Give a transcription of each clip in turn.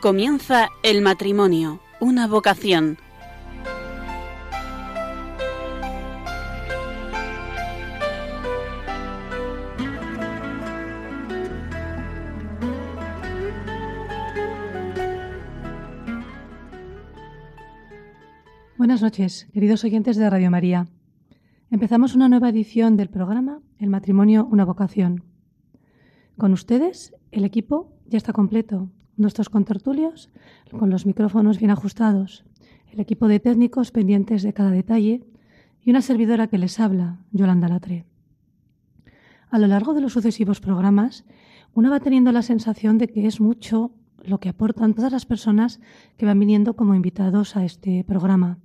Comienza el matrimonio, una vocación. Buenas noches, queridos oyentes de Radio María. Empezamos una nueva edición del programa El matrimonio, una vocación. Con ustedes, el equipo ya está completo. Nuestros contertulios con los micrófonos bien ajustados, el equipo de técnicos pendientes de cada detalle y una servidora que les habla, Yolanda Latre. A lo largo de los sucesivos programas, una va teniendo la sensación de que es mucho lo que aportan todas las personas que van viniendo como invitados a este programa.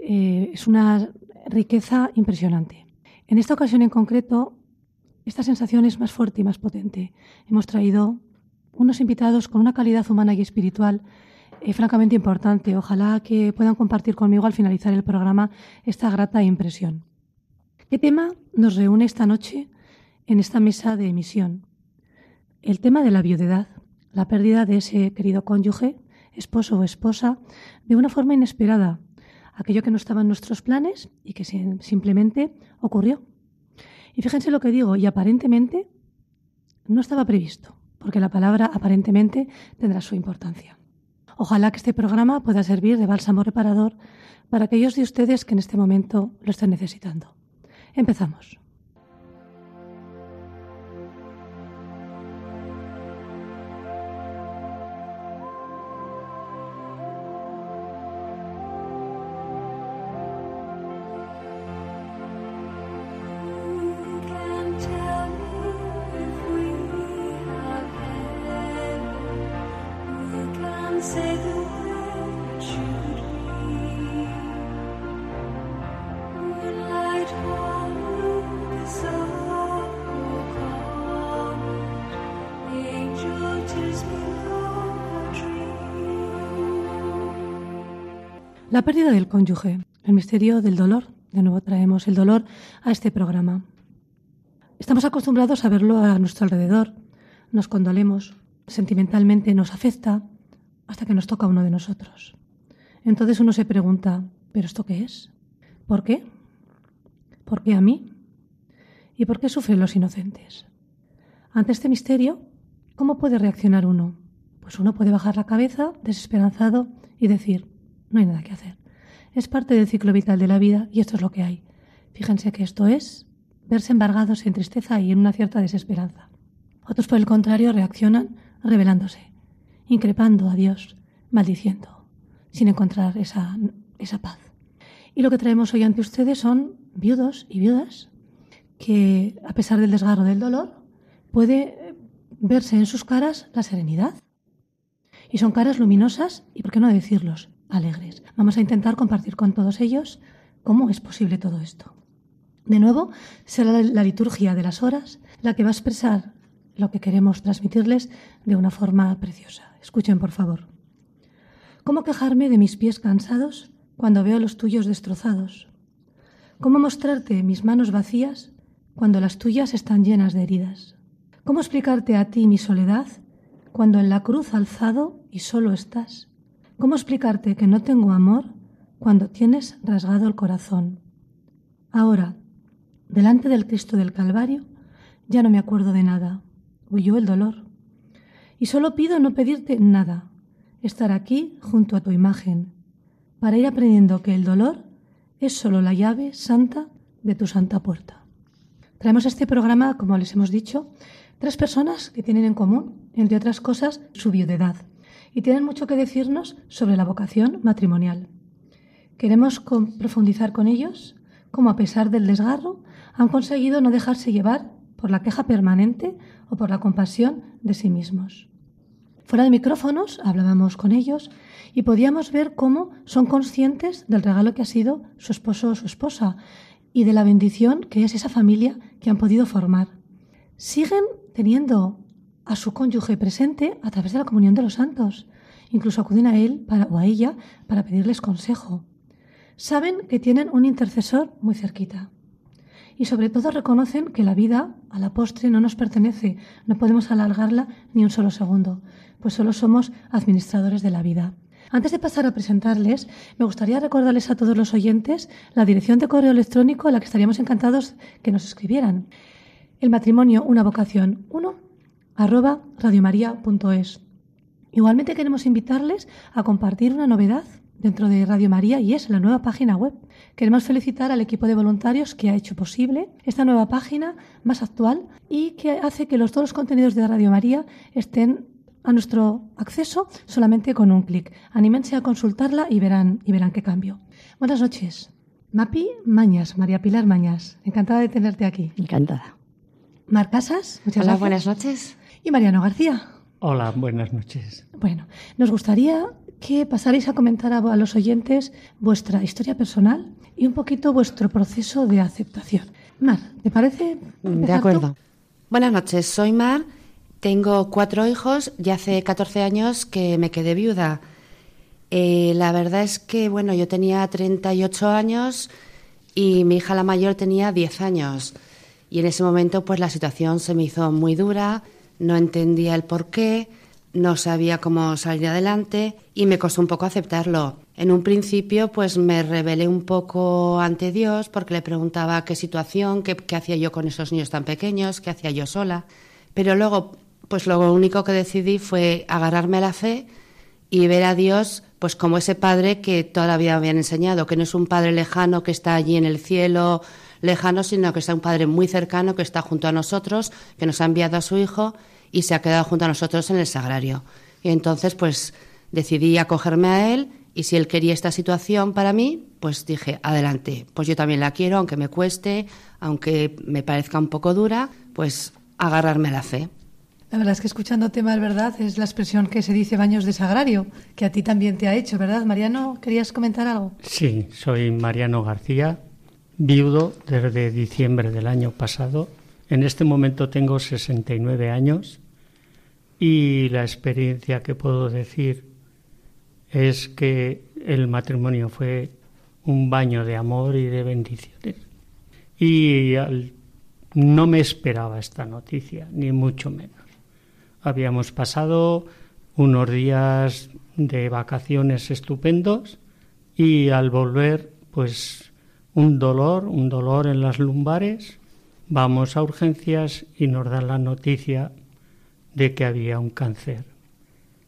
Eh, es una riqueza impresionante. En esta ocasión en concreto, esta sensación es más fuerte y más potente. Hemos traído unos invitados con una calidad humana y espiritual eh, francamente importante. Ojalá que puedan compartir conmigo al finalizar el programa esta grata impresión. ¿Qué tema nos reúne esta noche en esta mesa de emisión? El tema de la viudedad, la pérdida de ese querido cónyuge, esposo o esposa, de una forma inesperada, aquello que no estaba en nuestros planes y que simplemente ocurrió. Y fíjense lo que digo, y aparentemente no estaba previsto, porque la palabra aparentemente tendrá su importancia. Ojalá que este programa pueda servir de bálsamo reparador para aquellos de ustedes que en este momento lo estén necesitando. Empezamos. Pérdida del cónyuge, el misterio del dolor. De nuevo traemos el dolor a este programa. Estamos acostumbrados a verlo a nuestro alrededor, nos condolemos, sentimentalmente nos afecta, hasta que nos toca uno de nosotros. Entonces uno se pregunta, ¿pero esto qué es? ¿Por qué? ¿Por qué a mí? ¿Y por qué sufren los inocentes? Ante este misterio, ¿cómo puede reaccionar uno? Pues uno puede bajar la cabeza, desesperanzado, y decir, no hay nada que hacer. Es parte del ciclo vital de la vida y esto es lo que hay. Fíjense que esto es verse embargados en tristeza y en una cierta desesperanza. Otros, por el contrario, reaccionan rebelándose, increpando a Dios, maldiciendo, sin encontrar esa, esa paz. Y lo que traemos hoy ante ustedes son viudos y viudas que, a pesar del desgarro del dolor, puede verse en sus caras la serenidad. Y son caras luminosas y, por qué no decirlos, alegres. Vamos a intentar compartir con todos ellos cómo es posible todo esto. De nuevo, será la liturgia de las horas la que va a expresar lo que queremos transmitirles de una forma preciosa. Escuchen, por favor. ¿Cómo quejarme de mis pies cansados cuando veo los tuyos destrozados? ¿Cómo mostrarte mis manos vacías cuando las tuyas están llenas de heridas? ¿Cómo explicarte a ti mi soledad cuando en la cruz alzado y solo estás? ¿Cómo explicarte que no tengo amor cuando tienes rasgado el corazón? Ahora, delante del Cristo del Calvario, ya no me acuerdo de nada. Huyó el dolor. Y solo pido no pedirte nada, estar aquí junto a tu imagen, para ir aprendiendo que el dolor es solo la llave santa de tu santa puerta. Traemos a este programa, como les hemos dicho, tres personas que tienen en común, entre otras cosas, su viudedad y tienen mucho que decirnos sobre la vocación matrimonial. Queremos profundizar con ellos cómo a pesar del desgarro han conseguido no dejarse llevar por la queja permanente o por la compasión de sí mismos. Fuera de micrófonos hablábamos con ellos y podíamos ver cómo son conscientes del regalo que ha sido su esposo o su esposa y de la bendición que es esa familia que han podido formar. Siguen teniendo a su cónyuge presente a través de la comunión de los santos. Incluso acuden a él para, o a ella para pedirles consejo. Saben que tienen un intercesor muy cerquita. y sobre todo reconocen que la vida a la postre no nos pertenece, no podemos alargarla ni un solo segundo, pues solo somos administradores de la vida. Antes de pasar a presentarles, me gustaría recordarles a todos los oyentes la dirección de correo electrónico a la que estaríamos encantados que nos escribieran. El matrimonio, una vocación, 1 arroba radiomaria.es. Igualmente queremos invitarles a compartir una novedad dentro de Radio María y es la nueva página web. Queremos felicitar al equipo de voluntarios que ha hecho posible esta nueva página más actual y que hace que los, todos los contenidos de Radio María estén a nuestro acceso solamente con un clic. Anímense a consultarla y verán, y verán qué cambio. Buenas noches. Mapi Mañas, María Pilar Mañas. Encantada de tenerte aquí. Encantada. Mar Casas, muchas Hola, gracias. buenas noches. Y Mariano García. Hola, buenas noches. Bueno, nos gustaría que pasarais a comentar a, a los oyentes vuestra historia personal y un poquito vuestro proceso de aceptación. Mar, ¿te parece? De tú? acuerdo. Buenas noches, soy Mar, tengo cuatro hijos y hace 14 años que me quedé viuda. Eh, la verdad es que, bueno, yo tenía 38 años y mi hija la mayor tenía 10 años. Y en ese momento, pues la situación se me hizo muy dura, no entendía el por qué, no sabía cómo salir adelante y me costó un poco aceptarlo. En un principio, pues me rebelé un poco ante Dios porque le preguntaba qué situación, qué, hacía yo con esos niños tan pequeños, qué hacía yo sola. Pero luego, pues lo único que decidí fue agarrarme a la fe y ver a Dios pues como ese padre que toda la vida me habían enseñado, que no es un padre lejano que está allí en el cielo lejano, sino que es un padre muy cercano que está junto a nosotros, que nos ha enviado a su hijo y se ha quedado junto a nosotros en el sagrario. Y entonces pues decidí acogerme a él y si él quería esta situación para mí, pues dije, adelante, pues yo también la quiero, aunque me cueste, aunque me parezca un poco dura, pues agarrarme a la fe. La verdad es que escuchándote más, ¿verdad? Es la expresión que se dice baños de sagrario, que a ti también te ha hecho, ¿verdad? Mariano, ¿querías comentar algo? Sí, soy Mariano García, viudo desde diciembre del año pasado. En este momento tengo 69 años y la experiencia que puedo decir es que el matrimonio fue un baño de amor y de bendiciones. Y al- no me esperaba esta noticia, ni mucho menos. Habíamos pasado unos días de vacaciones estupendos y al volver, pues un dolor, un dolor en las lumbares. Vamos a urgencias y nos dan la noticia de que había un cáncer.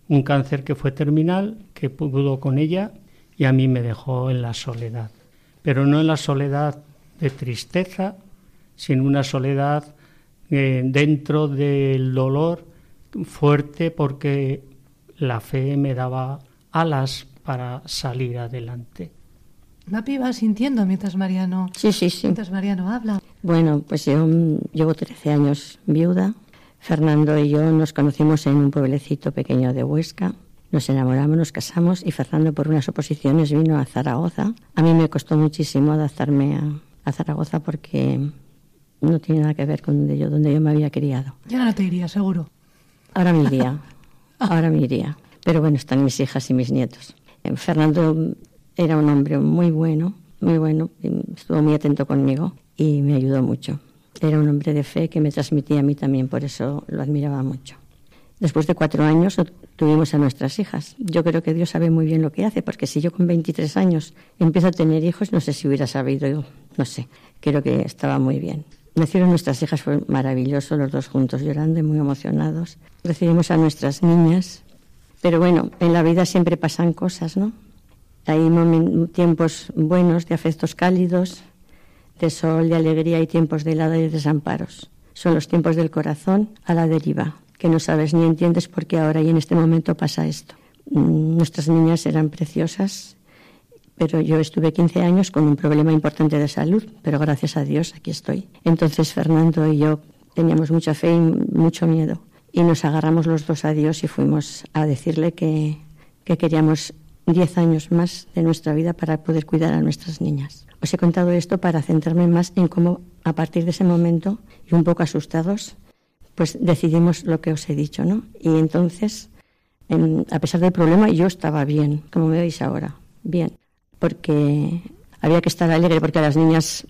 Un cáncer que fue terminal, que pudo con ella y a mí me dejó en la soledad. Pero no en la soledad de tristeza, sino una soledad eh, dentro del dolor fuerte porque la fe me daba alas para salir adelante. Mapi va sintiendo mientras Mariano, Sí, sí, sí. mientras Mariano habla. Bueno, pues yo mm, llevo 13 años viuda. Fernando y yo nos conocimos en un pueblecito pequeño de Huesca. Nos enamoramos, nos casamos y Fernando por unas oposiciones vino a Zaragoza. A mí me costó muchísimo adaptarme a, a Zaragoza porque no tiene nada que ver con donde yo, donde yo me había criado. Ya no te iría, seguro. Ahora me iría, ahora me iría. Pero bueno, están mis hijas y mis nietos. Fernando era un hombre muy bueno, muy bueno, estuvo muy atento conmigo y me ayudó mucho. Era un hombre de fe que me transmitía a mí también, por eso lo admiraba mucho. Después de cuatro años tuvimos a nuestras hijas. Yo creo que Dios sabe muy bien lo que hace, porque si yo con 23 años empiezo a tener hijos, no sé si hubiera sabido, no sé, creo que estaba muy bien. Nacieron nuestras hijas, fue maravilloso, los dos juntos llorando y muy emocionados. Recibimos a nuestras niñas, pero bueno, en la vida siempre pasan cosas, ¿no? Hay tiempos buenos de afectos cálidos, de sol, de alegría y tiempos de helada y de desamparos. Son los tiempos del corazón a la deriva, que no sabes ni entiendes por qué ahora y en este momento pasa esto. Mm, Nuestras niñas eran preciosas, pero yo estuve 15 años con un problema importante de salud, pero gracias a Dios aquí estoy. Entonces Fernando y yo teníamos mucha fe y mucho miedo y nos agarramos los dos a Dios y fuimos a decirle que queríamos 10 años más de nuestra vida para poder cuidar a nuestras niñas. Os he contado esto para centrarme más en cómo a partir de ese momento y un poco asustados, pues decidimos lo que os he dicho, ¿no? Y entonces, em, a pesar del problema, yo estaba bien, como me veis ahora, bien, porque había que estar alegre porque las niñas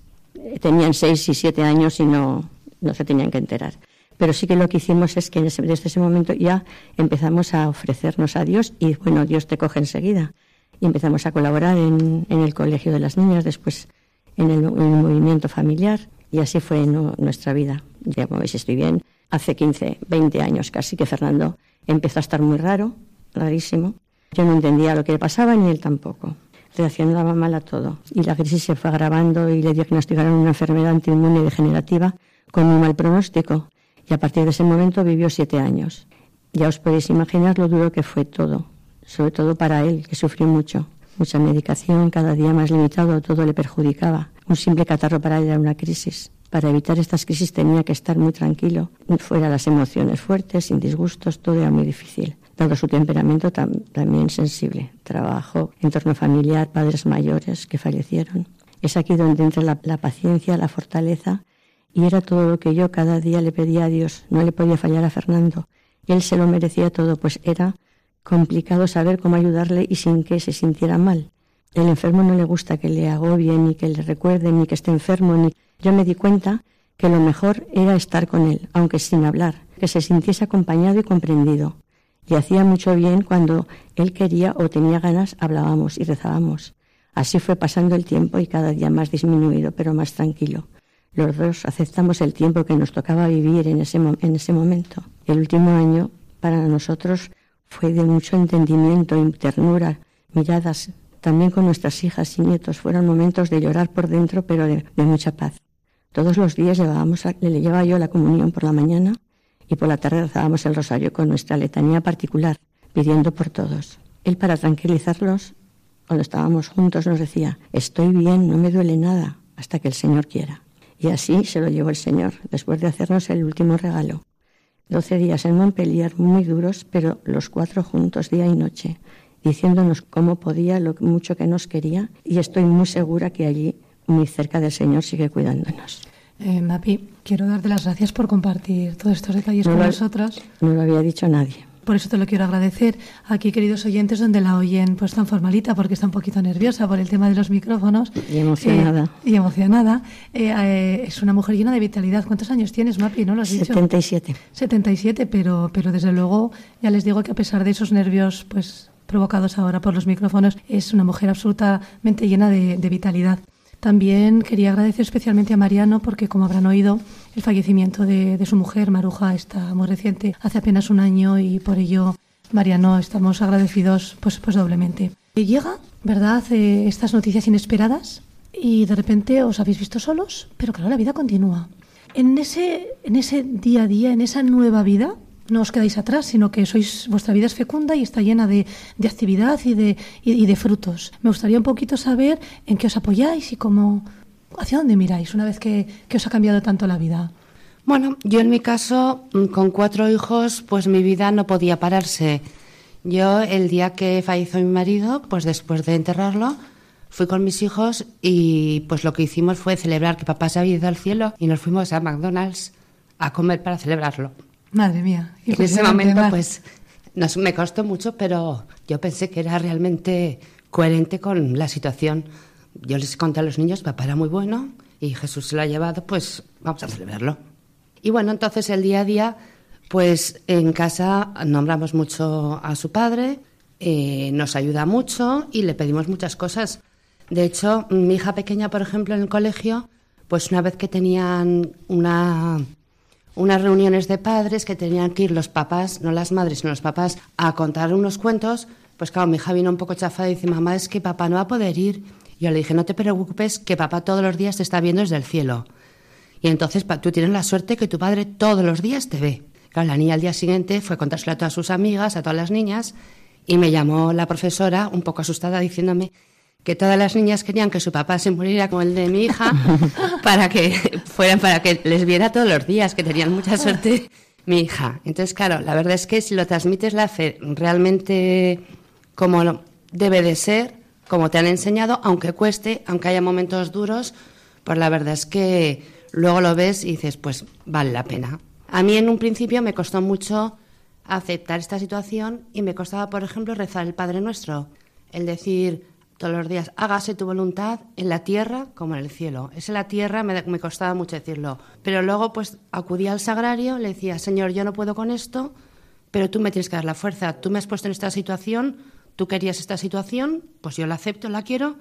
tenían seis y siete años y no se tenían que enterar. Pero sí que lo que hicimos es que desde ese momento ya empezamos a ofrecernos a Dios y bueno, Dios te coge enseguida. Y empezamos a colaborar en, el Colegio de las Niñas, después en el, movimiento familiar y así fue nuestra vida. Ya como veis estoy bien. Hace 15, 20 años casi que Fernando empezó a estar muy raro, rarísimo. Yo no entendía lo que le pasaba ni él tampoco. Reaccionaba mal a todo. Y la crisis se fue agravando y le diagnosticaron una enfermedad autoinmune degenerativa con un mal pronóstico y a partir de ese momento vivió siete años. Ya os podéis imaginar lo duro que fue todo, sobre todo para él, que sufrió mucho. Mucha medicación, cada día más limitado, todo le perjudicaba. Un simple catarro para él era una crisis. Para evitar estas crisis tenía que estar muy tranquilo, fuera las emociones fuertes, sin disgustos, todo era muy difícil, dado su temperamento también sensible. Trabajo, entorno familiar, padres mayores que fallecieron. Es aquí donde entra la paciencia, la fortaleza y era todo lo que yo cada día le pedía a Dios. No le podía fallar a Fernando. Él se lo merecía todo, pues era complicado saber cómo ayudarle y sin que se sintiera mal. El enfermo no le gusta que le agobien, ni que le recuerden, ni que esté enfermo. Ni... Yo me di cuenta que lo mejor era estar con él, aunque sin hablar, que se sintiese acompañado y comprendido. Y hacía mucho bien cuando él quería o tenía ganas, hablábamos y rezábamos. Así fue pasando el tiempo y cada día más disminuido, pero más tranquilo. Los dos aceptamos el tiempo que nos tocaba vivir en ese, ese momento. El último año para nosotros fue de mucho entendimiento y ternura, miradas también con nuestras hijas y nietos. Fueron momentos de llorar por dentro, pero de, mucha paz. Todos los días llevábamos le llevaba yo la comunión por la mañana y por la tarde rezábamos el rosario con nuestra letanía particular, pidiendo por todos. Él, para tranquilizarlos, cuando estábamos juntos, nos decía, estoy bien, no me duele nada, hasta que el Señor quiera. Y así se lo llevó el Señor, después de hacernos el último regalo. Doce días en Montpellier muy duros, pero los cuatro juntos día y noche, diciéndonos cómo podía, lo mucho que nos quería, y estoy muy segura que allí, muy cerca del Señor, sigue cuidándonos. Eh, Mapi, quiero darte las gracias por compartir todos estos detalles con nosotros. No lo había dicho nadie. Por eso te lo quiero agradecer aquí, queridos oyentes, donde la oyen pues tan formalita, porque está un poquito nerviosa por el tema de los micrófonos. Y emocionada. Eh, y emocionada. Eh, eh, es una mujer llena de vitalidad. ¿Cuántos años tienes, Mapi? ¿No lo has dicho? 77. 77, pero, pero desde luego ya les digo que a pesar de esos nervios, pues provocados ahora por los micrófonos, es una mujer absolutamente llena de vitalidad. También quería agradecer especialmente a Mariano porque, como habrán oído, el fallecimiento de, su mujer, Maruja, está muy reciente, hace apenas un año y por ello, Mariano, estamos agradecidos pues, pues doblemente. Llega, ¿verdad?, eh, estas noticias inesperadas y de repente os habéis visto solos, pero claro, la vida continúa. En ese, día a día, en esa nueva vida, no os quedáis atrás, sino que sois vuestra vida es fecunda y está llena de, actividad y, de frutos. Me gustaría un poquito saber en qué os apoyáis y cómo, hacia dónde miráis una vez que, que os ha cambiado tanto la vida. Bueno, yo en mi caso, mm, con cuatro hijos, pues mi vida no podía pararse. Yo el día que falleció mi marido, pues después de enterrarlo, fui con mis hijos y pues lo que hicimos fue celebrar que papá se había ido al cielo y nos fuimos a McDonald's a comer para celebrarlo. Madre mía. En ese momento, pues, me costó mucho, pero yo pensé que era realmente coherente con la situación. Yo les conté a los niños, papá era muy bueno y Jesús se lo ha llevado, pues vamos a celebrarlo. Y bueno, entonces el día a día, pues en casa nombramos mucho a su padre, eh, nos ayuda mucho y le pedimos muchas cosas. De hecho, mi hija pequeña, por ejemplo, en el colegio, pues una vez que tenían una unas reuniones de padres que tenían que ir los papás, no las madres, sino los papás, a contar unos cuentos. Pues claro, mi hija vino un poco chafada y dice, mamá, es que papá no va a poder ir. Yo le dije, no te preocupes, que papá todos los días te está viendo desde el cielo. Y entonces tú tienes la suerte que tu padre todos los días te ve. Claro, la niña al día siguiente fue a contárselo a todas sus amigas, a todas las niñas, y me llamó la profesora un poco asustada diciéndome que todas las niñas querían que su papá se muriera como el de mi hija para que fueran para que les viera todos los días que tenían mucha suerte mi hija entonces claro la verdad es que si lo transmites la fe realmente como debe de ser como te han enseñado aunque cueste aunque haya momentos duros pues la verdad es que luego lo ves y dices pues vale la pena a mí en un principio me costó mucho aceptar esta situación y me costaba por ejemplo rezar el Padre Nuestro el decir todos los días, hágase tu voluntad en la tierra como en el cielo. Es en la tierra, me, me costaba mucho decirlo. Pero luego, pues, acudía al sagrario, le decía, Señor, yo no puedo con esto, pero tú me tienes que dar la fuerza. Tú me has puesto en esta situación, tú querías esta situación, pues yo la acepto, la quiero,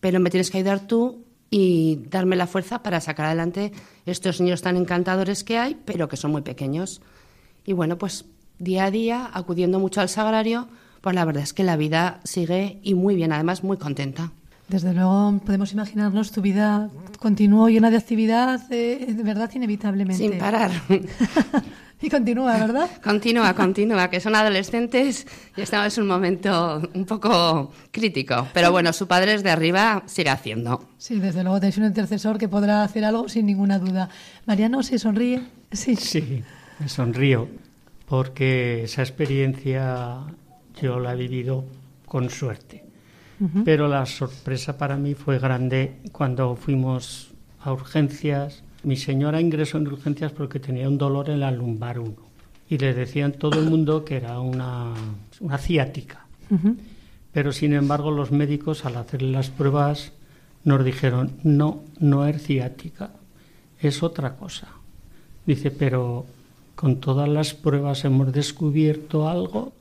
pero me tienes que ayudar tú y darme la fuerza para sacar adelante estos niños tan encantadores que hay, pero que son muy pequeños. Y bueno, pues día a día, acudiendo mucho al sagrario, pues la verdad es que la vida sigue y muy bien, además muy contenta. Desde luego podemos imaginarnos tu vida continuó llena de actividad, eh, de verdad, inevitablemente. Sin parar. y continúa, ¿verdad? Continúa, continúa, que son adolescentes y estamos en un momento un poco crítico. Pero bueno, su padre es de arriba sigue haciendo. Sí, desde luego tenéis un intercesor que podrá hacer algo sin ninguna duda. Mariano, ¿se sonríe? Sí. Sí, me sonrío porque esa experiencia yo la he vivido con suerte. Pero la sorpresa para mí fue grande cuando fuimos a urgencias. Mi señora ingresó en urgencias porque tenía un dolor en la lumbar 1 y le decían todo el mundo que era una, una ciática. Pero sin embargo los médicos al hacerle las pruebas nos dijeron, no, no es ciática, es otra cosa. Dice, pero con todas las pruebas hemos descubierto algo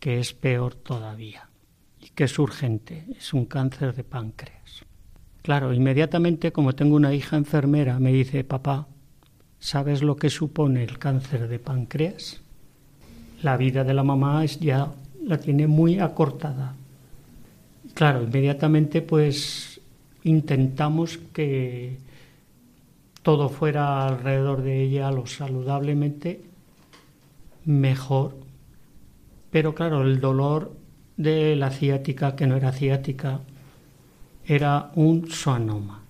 que es peor todavía y que es urgente, es un cáncer de páncreas. Claro, inmediatamente como tengo una hija enfermera, me dice, papá, ¿sabes lo que supone el cáncer de páncreas? La vida de la mamá es ya la tiene muy acortada. Claro, inmediatamente pues intentamos que todo fuera alrededor de ella lo saludablemente mejor pero claro, el dolor de la ciática, que no era ciática, era un sonoma.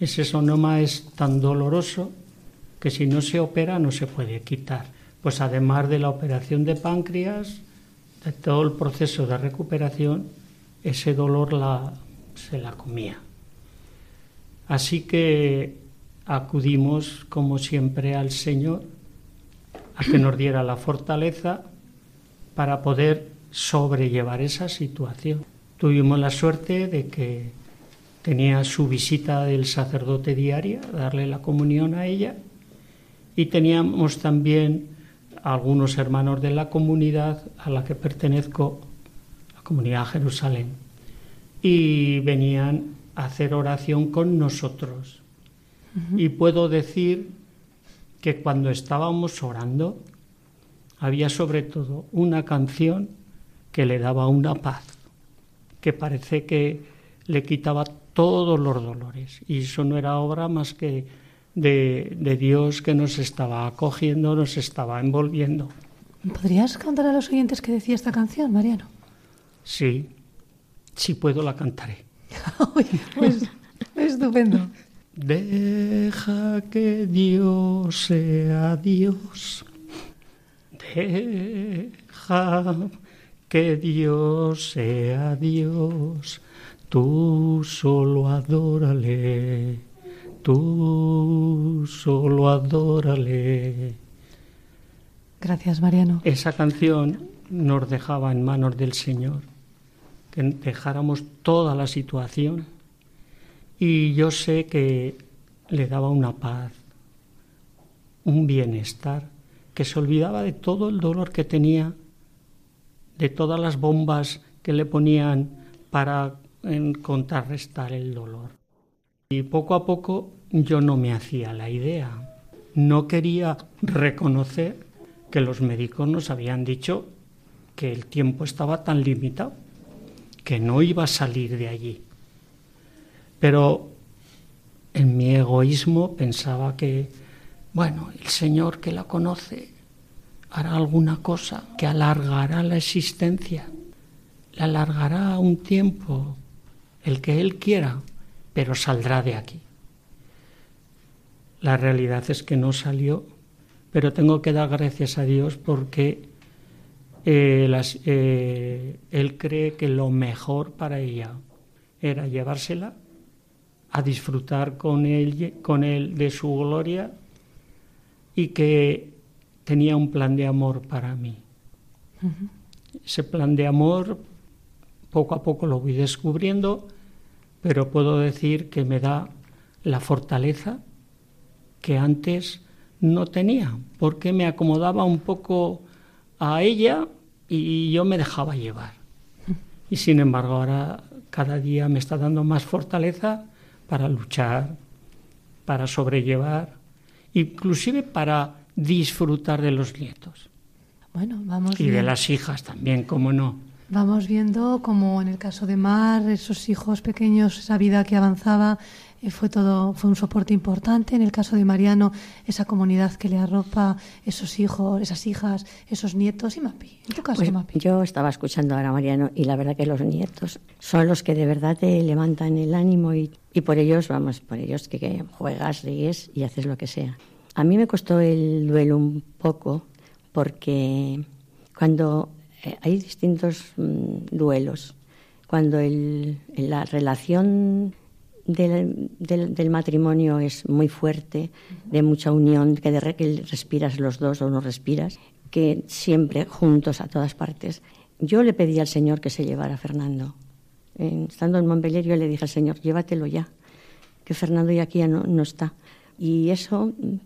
Ese sonoma es tan doloroso que si no se opera no se puede quitar. Pues además de la operación de páncreas, de todo el proceso de recuperación, ese dolor la, se la comía. Así que acudimos, como siempre, al Señor a que nos diera la fortaleza para poder sobrellevar esa situación. Tuvimos la suerte de que tenía su visita del sacerdote diaria, darle la comunión a ella, y teníamos también algunos hermanos de la comunidad a la que pertenezco, la comunidad Jerusalén, y venían a hacer oración con nosotros. Y puedo decir que cuando estábamos orando, había sobre todo una canción que le daba una paz, que parece que le quitaba todos los dolores. Y eso no era obra más que de, de Dios que nos estaba acogiendo, nos estaba envolviendo. ¿Podrías cantar a los oyentes qué decía esta canción, Mariano? Sí, si puedo la cantaré. pues, estupendo. Deja que Dios sea Dios Deja que Dios sea Dios, tú solo adórale, tú solo adórale. Gracias, Mariano. Esa canción nos dejaba en manos del Señor, que dejáramos toda la situación y yo sé que le daba una paz, un bienestar que se olvidaba de todo el dolor que tenía, de todas las bombas que le ponían para contrarrestar el dolor. Y poco a poco yo no me hacía la idea. No quería reconocer que los médicos nos habían dicho que el tiempo estaba tan limitado, que no iba a salir de allí. Pero en mi egoísmo pensaba que bueno, el Señor que la conoce hará alguna cosa que alargará la existencia, la alargará un tiempo, el que Él quiera, pero saldrá de aquí. La realidad es que no salió, pero tengo que dar gracias a Dios porque eh, eh, Él cree que lo mejor para ella era llevársela a disfrutar con él, con él de su gloria y que tenía un plan de amor para mí. Ese plan de amor poco a poco lo voy descubriendo, pero puedo decir que me da la fortaleza que antes no tenía, porque me acomodaba un poco a ella y yo me dejaba llevar. Y sin embargo ahora cada día me está dando más fortaleza para luchar, para sobrellevar, inclusive para disfrutar de los nietos. Bueno, vamos y de las hijas también, cómo no. Vamos viendo como en el caso de Mar, esos hijos pequeños, esa vida que avanzaba, eh, fue todo, fue un soporte importante. En el caso de Mariano, esa comunidad que le arropa, esos hijos, esas hijas, esos nietos. Y Mapi, en tu caso, Pues Mapi. yo estaba escuchando ahora a Mariano y la verdad que los nietos son los que de verdad te levantan el ánimo y, y por ellos, vamos, por ellos que, que juegas, ríes y haces lo que sea. A mí me costó el duelo un poco porque cuando eh, hay distintos mm, duelos, cuando la relación del, matrimonio es muy fuerte, de mucha unión, que de respiras los dos o no respiras, que siempre juntos a todas partes. Yo le pedí al Señor que se llevara a Fernando. Estando en Montpellier yo le dije al Señor, llévatelo ya, que Fernando ya aquí ya no, no está. Y eso mm,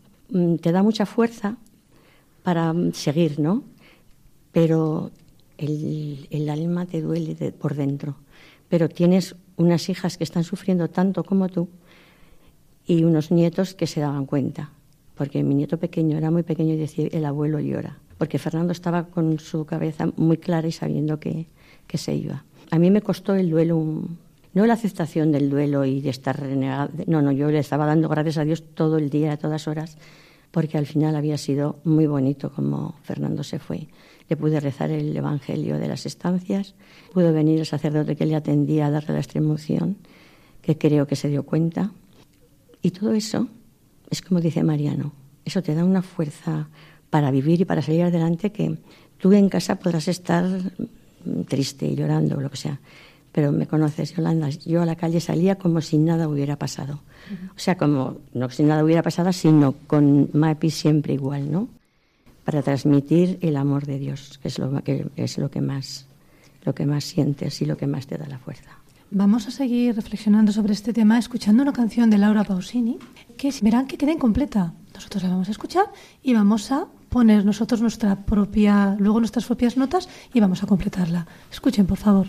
te da mucha fuerza para seguir, ¿no? Pero el, el alma te duele de, por dentro. Pero tienes unas hijas que están sufriendo tanto como tú y unos nietos que se daban cuenta. Porque mi nieto pequeño era muy pequeño y decía, el abuelo llora. Porque Fernando estaba con su cabeza muy clara y sabiendo que, que se iba. A mí me costó el duelo, un, no la aceptación del duelo y de estar renegado. No, no, yo le estaba dando gracias a Dios todo el día, a todas horas, porque al final había sido muy bonito como Fernando se fue. Le pude rezar el Evangelio de las estancias, pudo venir el sacerdote que le atendía a darle la extremoción, que creo que se dio cuenta. Y todo eso es como dice Mariano, eso te da una fuerza para vivir y para salir adelante que tú en casa podrás estar triste, llorando o lo que sea. Pero me conoces, Yolanda, yo a la calle salía como si nada hubiera pasado. Uh -huh. O sea, como no si nada hubiera pasado, sino con Mapi siempre igual, ¿no? Para transmitir el amor de Dios, que es lo que, es lo que más lo que más sientes y lo que más te da la fuerza. Vamos a seguir reflexionando sobre este tema escuchando una canción de Laura Pausini que verán que queda incompleta. Nosotros la vamos a escuchar y vamos a poner nosotros nuestra propia, luego nuestras propias notas y vamos a completarla. Escuchen, por favor.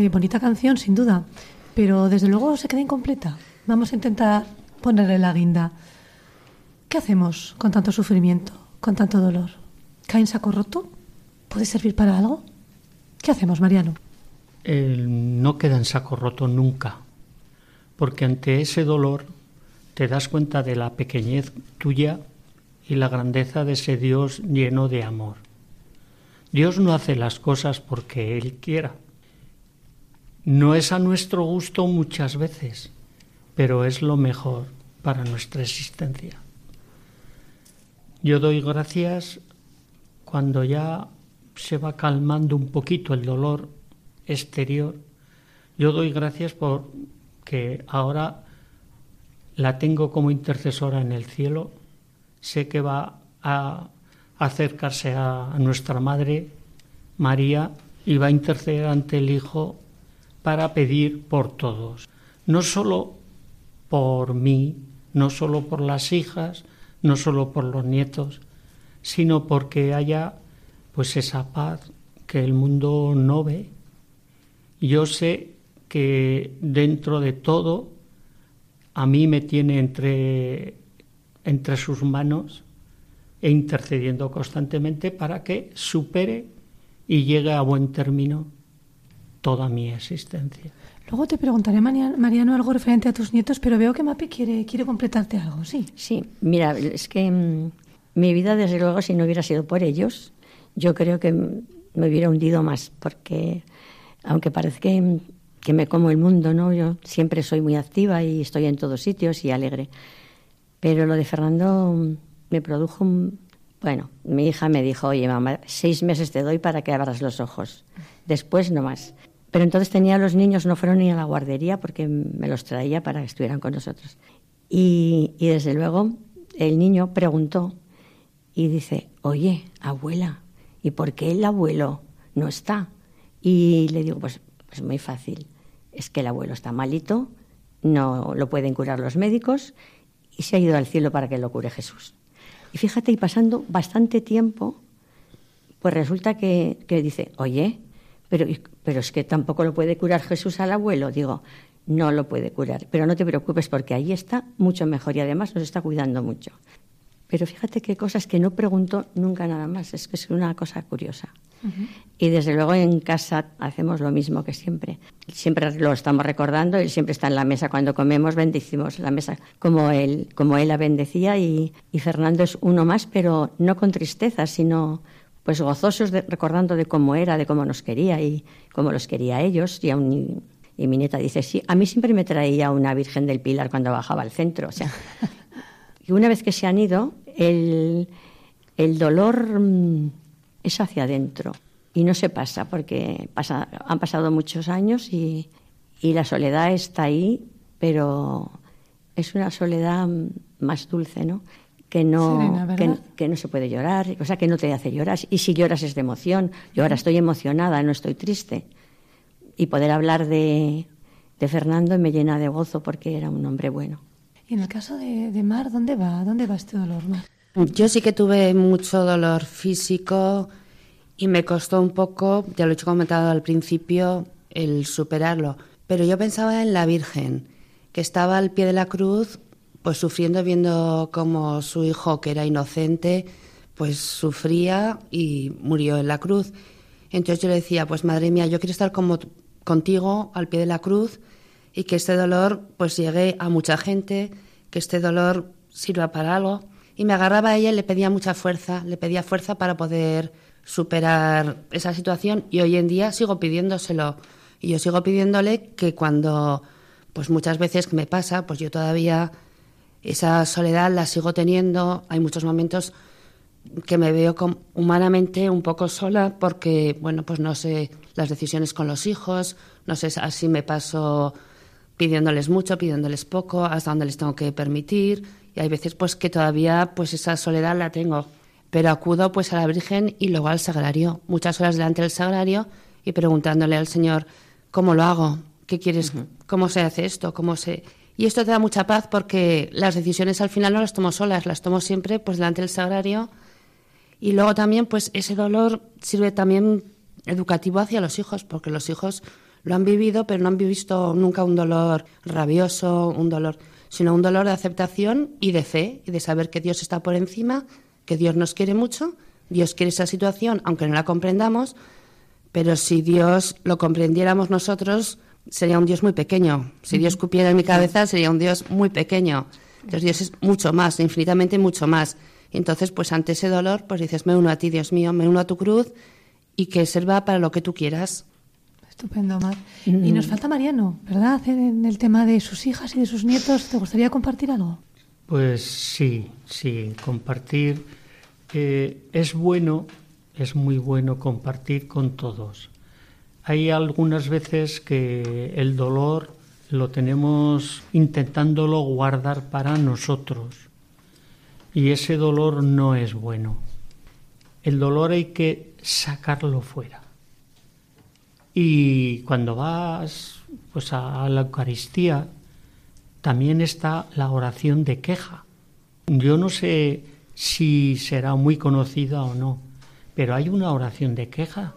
Eh, bonita canción, sin duda, pero desde luego se queda incompleta. Vamos a intentar ponerle la guinda. ¿Qué hacemos con tanto sufrimiento, con tanto dolor? ¿Cae en saco roto? ¿Puede servir para algo? ¿Qué hacemos, Mariano? No queda en saco roto nunca, porque ante ese dolor te das cuenta de la pequeñez tuya y la grandeza de ese Dios lleno de amor. Dios no hace las cosas porque Él quiera, no es a nuestro gusto muchas veces, pero es lo mejor para nuestra existencia. Yo doy gracias cuando ya se va calmando un poquito el dolor exterior. Yo doy gracias por que ahora la tengo como intercesora en el cielo, sé que va a acercarse a nuestra Madre María y va a interceder ante el Hijo para pedir por todos, no solo por mí, no solo por las hijas, no solo por los nietos, sino porque haya pues esa paz que el mundo no ve. Yo sé que dentro de todo a mí me tiene entre, entre sus manos e intercediendo constantemente para que supere y llegue a buen término toda mi existencia. Luego te preguntaré, Mariano, algo referente a tus nietos, pero veo que Mapi quiere, quiere completarte algo, ¿sí? Sí, mira, es que mm, mi vida, desde luego, si no hubiera sido por ellos, yo creo que me hubiera hundido más, porque aunque parece que, que me como el mundo, ¿no? Yo siempre soy muy activa y estoy en todos sitios y alegre. Pero lo de Fernando me produjo un, bueno, mi hija me dijo, oye, mamá, seis meses te doy para que abras los ojos. Después no más. Pero entonces tenía los niños, no fueron ni a la guardería porque me los traía para que estuvieran con nosotros. Y, y desde luego el niño preguntó y dice, oye, abuela, ¿y por qué el abuelo no está? Y le digo, pues, pues muy fácil, es que el abuelo está malito, no lo pueden curar los médicos y se ha ido al cielo para que lo cure Jesús. Y fíjate, y pasando bastante tiempo, pues resulta que, dice, oye, pero, pero es que tampoco lo puede curar Jesús al abuelo. Digo, no lo puede curar, pero no te preocupes porque ahí está mucho mejor y además nos está cuidando mucho. Pero fíjate qué cosas que no pregunto nunca nada más, es que es una cosa curiosa. Y desde luego en casa hacemos lo mismo que siempre. Siempre lo estamos recordando, él siempre está en la mesa cuando comemos, bendecimos la mesa como él, como él la bendecía y, Fernando es uno más, pero no con tristeza, sino pues gozosos recordando de cómo era, de cómo nos quería y cómo los quería ellos. Y, y mi nieta dice, sí, a mí siempre me traía una Virgen del Pilar cuando bajaba al centro. O sea, y una vez que se han ido, el, el dolor mm, es hacia adentro y no se pasa porque pasa, han pasado muchos años y, y la soledad está ahí, pero es una soledad más dulce, ¿no? Que no, que, no se puede llorar, o sea, que no te hace llorar. Y si lloras es de emoción. Yo ahora estoy emocionada, no estoy triste. Y poder hablar de, de Fernando me llena de gozo porque era un hombre bueno. Y en el caso de, de Mar, ¿dónde va? ¿Dónde va este dolor, Mar? Yo sí que tuve mucho dolor físico y me costó un poco, ya lo he comentado al principio, el superarlo. Pero yo pensaba en la Virgen, que estaba al pie de la cruz, pues sufriendo, viendo como su hijo, que era inocente, pues sufría y murió en la cruz. Entonces yo le decía, pues madre mía, yo quiero estar como contigo al pie de la cruz y que este dolor pues llegue a mucha gente, que este dolor sirva para algo y me agarraba a ella y le pedía mucha fuerza, le pedía fuerza para poder superar esa situación y hoy en día sigo pidiéndoselo y yo sigo pidiéndole que cuando pues muchas veces me pasa, pues yo todavía esa soledad la sigo teniendo, hay muchos momentos que me veo humanamente un poco sola porque bueno, pues no sé las decisiones con los hijos, no sé así me paso pidiéndoles mucho, pidiéndoles poco, hasta dónde les tengo que permitir y hay veces pues que todavía pues esa soledad la tengo, pero acudo pues a la Virgen y luego al sagrario, muchas horas delante del sagrario y preguntándole al Señor, ¿cómo lo hago? ¿Qué quieres? ¿Cómo se hace esto? ¿Cómo se...? Y esto te da mucha paz porque las decisiones al final no las tomo solas, las tomo siempre pues delante del sagrario. Y luego también pues ese dolor sirve también educativo hacia los hijos porque los hijos lo han vivido pero no han visto nunca un dolor rabioso, un dolor sino un dolor de aceptación y de fe y de saber que Dios está por encima, que Dios nos quiere mucho, Dios quiere esa situación, aunque no la comprendamos, pero si Dios lo comprendiéramos nosotros, sería un Dios muy pequeño. Si Dios cupiera en mi cabeza, sería un Dios muy pequeño. Entonces Dios es mucho más, infinitamente mucho más. Entonces, pues ante ese dolor, pues dices, me uno a ti, Dios mío, me uno a tu cruz y que sirva para lo que tú quieras. Estupendo, Mar. Y nos falta Mariano, ¿verdad? En el tema de sus hijas y de sus nietos, ¿te gustaría compartir algo? Pues sí, sí, compartir. Eh, es bueno, es muy bueno compartir con todos. Hay algunas veces que el dolor lo tenemos intentándolo guardar para nosotros. Y ese dolor no es bueno. El dolor hay que sacarlo fuera. Y cuando vas pues a la Eucaristía también está la oración de queja. Yo no sé si será muy conocida o no, pero hay una oración de queja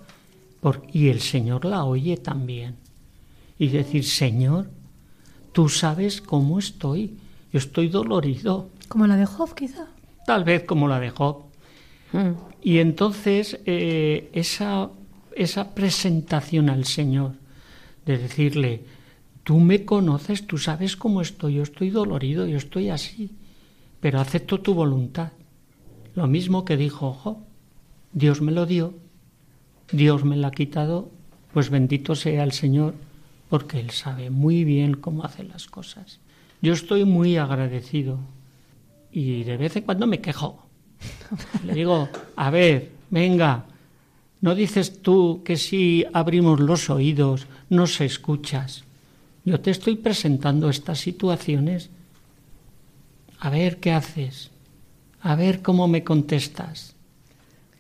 y el Señor la oye también. Y decir, Señor, tú sabes cómo estoy, yo estoy dolorido. Como la de Job, quizá. Tal vez como la de Job. Hmm. Y entonces eh, esa, esa presentación al Señor, de decirle, tú me conoces, tú sabes cómo estoy, yo estoy dolorido, yo estoy así, pero acepto tu voluntad. Lo mismo que dijo Job, Dios me lo dio, Dios me lo ha quitado, pues bendito sea el Señor, porque Él sabe muy bien cómo hace las cosas. Yo estoy muy agradecido y de vez en cuando me quejo. Le digo, a ver, venga, ¿no dices tú que si abrimos los oídos nos escuchas? Yo te estoy presentando estas situaciones. A ver qué haces. A ver cómo me contestas.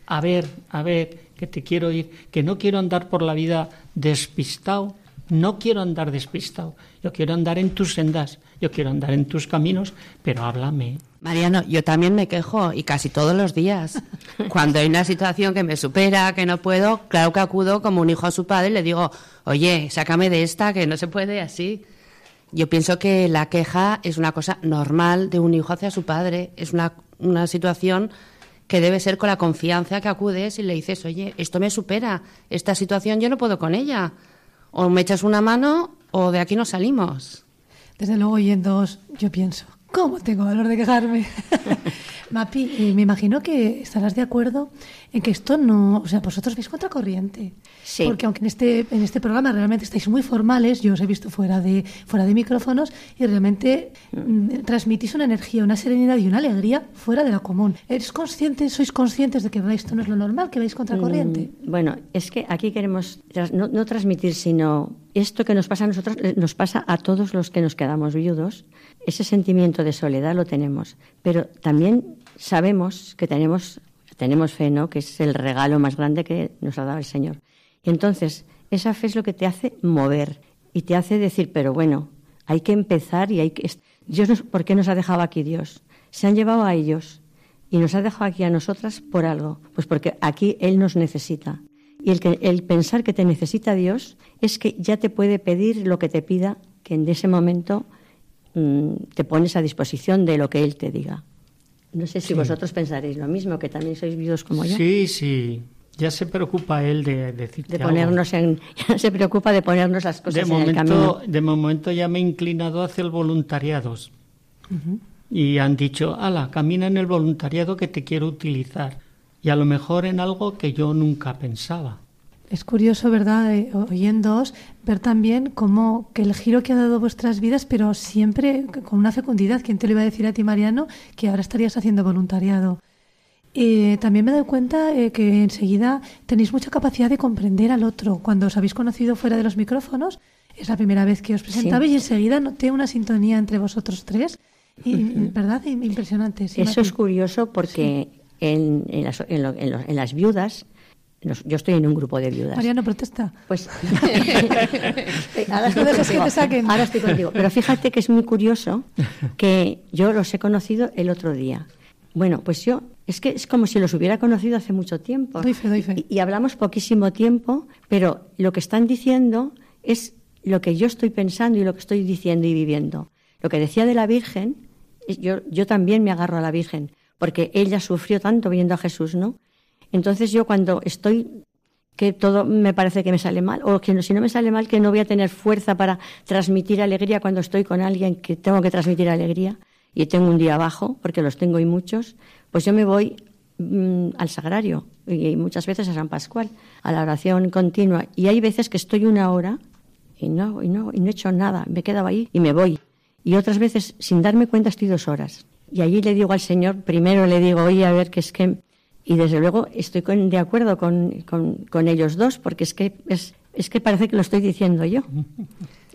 A ver, a ver, que te quiero ir, que no quiero andar por la vida despistado. No quiero andar despistado. Yo quiero andar en tus sendas. Yo quiero andar en tus caminos, pero háblame. Mariano, yo también me quejo y casi todos los días. Cuando hay una situación que me supera, que no puedo, claro que acudo como un hijo a su padre y le digo, oye, sácame de esta, que no se puede así. Yo pienso que la queja es una cosa normal de un hijo hacia su padre. Es una, una situación que debe ser con la confianza que acudes y le dices, oye, esto me supera, esta situación yo no puedo con ella. O me echas una mano o de aquí no salimos. Desde luego, oyéndoos, yo pienso, ¿Cómo tengo valor de quejarme? Mapi, eh, me imagino que estarás de acuerdo en que esto no, o sea, vosotros veis contracorriente. Sí. Porque aunque en este, en este programa realmente estáis muy formales, yo os he visto fuera de, fuera de micrófonos y realmente mm, transmitís una energía, una serenidad y una alegría fuera de lo común. ¿Eres consciente, sois conscientes de que esto no es lo normal, que veis contracorriente? Mm, bueno, es que aquí queremos no, no transmitir, sino esto que nos pasa a nosotros, eh, nos pasa a todos los que nos quedamos viudos ese sentimiento de soledad lo tenemos, pero también sabemos que tenemos, tenemos fe, ¿no? que es el regalo más grande que nos ha dado el Señor. Y entonces, esa fe es lo que te hace mover y te hace decir, pero bueno, hay que empezar y hay que... Dios ¿Por qué nos ha dejado aquí Dios? Se han llevado a ellos y nos ha dejado aquí a nosotras por algo. Pues porque aquí Él nos necesita. Y el, el pensar que te necesita Dios es que ya te puede pedir lo que te pida, que en ese momento Mm, te pones a disposición de lo que él te diga. No sé si vosotros pensaréis lo mismo, que también sois viudos como yo. Sí, sí. Ya se preocupa él de decirte de ponernos en ya se preocupa de ponernos las cosas en el camino. De momento ya me he inclinado hacia el voluntariado. Y han dicho, ala, camina en el voluntariado que te quiero utilizar. Y a lo mejor en algo que yo nunca pensaba. Es curioso, ¿verdad?, eh, oyéndoos, ver también cómo que el giro que ha dado vuestras vidas, pero siempre con una fecundidad. ¿Quién te lo iba a decir a ti, Mariano, que ahora estarías haciendo voluntariado? Eh, también me doy cuenta eh, que enseguida tenéis mucha capacidad de comprender al otro. Cuando os habéis conocido fuera de los micrófonos, es la primera vez que os presentabais y enseguida noté una sintonía entre vosotros tres. Y, ¿Verdad? Impresionante. Eso es curioso porque en, las, en las viudas yo estoy en un grupo de viudas. Mariano, protesta. Pues. ahora, estoy que te saquen. ahora estoy contigo. Pero fíjate que es muy curioso que yo los he conocido el otro día. Bueno, pues yo. Es que es como si los hubiera conocido hace mucho tiempo. Doy fe, doy fe. Y, y hablamos poquísimo tiempo, pero lo que están diciendo es lo que yo estoy pensando y lo que estoy diciendo y viviendo. Lo que decía de la Virgen, yo, yo también me agarro a la Virgen, porque ella sufrió tanto viendo a Jesús, ¿no? Entonces yo cuando estoy que todo me parece que me sale mal, o que si no me sale mal, que no voy a tener fuerza para transmitir alegría cuando estoy con alguien que tengo que transmitir alegría y tengo un día abajo, porque los tengo y muchos, pues yo me voy mm, al sagrario y, muchas veces a San Pascual, a la oración continua. Y hay veces que estoy una hora y no, y no, y no he hecho nada, me he quedado ahí y me voy. Y otras veces, sin darme cuenta, estoy dos horas. Y allí le digo al Señor, primero le digo, oye, a ver, que es que y desde luego estoy de acuerdo con, con, ellos dos, porque es que, es, es que parece que lo estoy diciendo yo.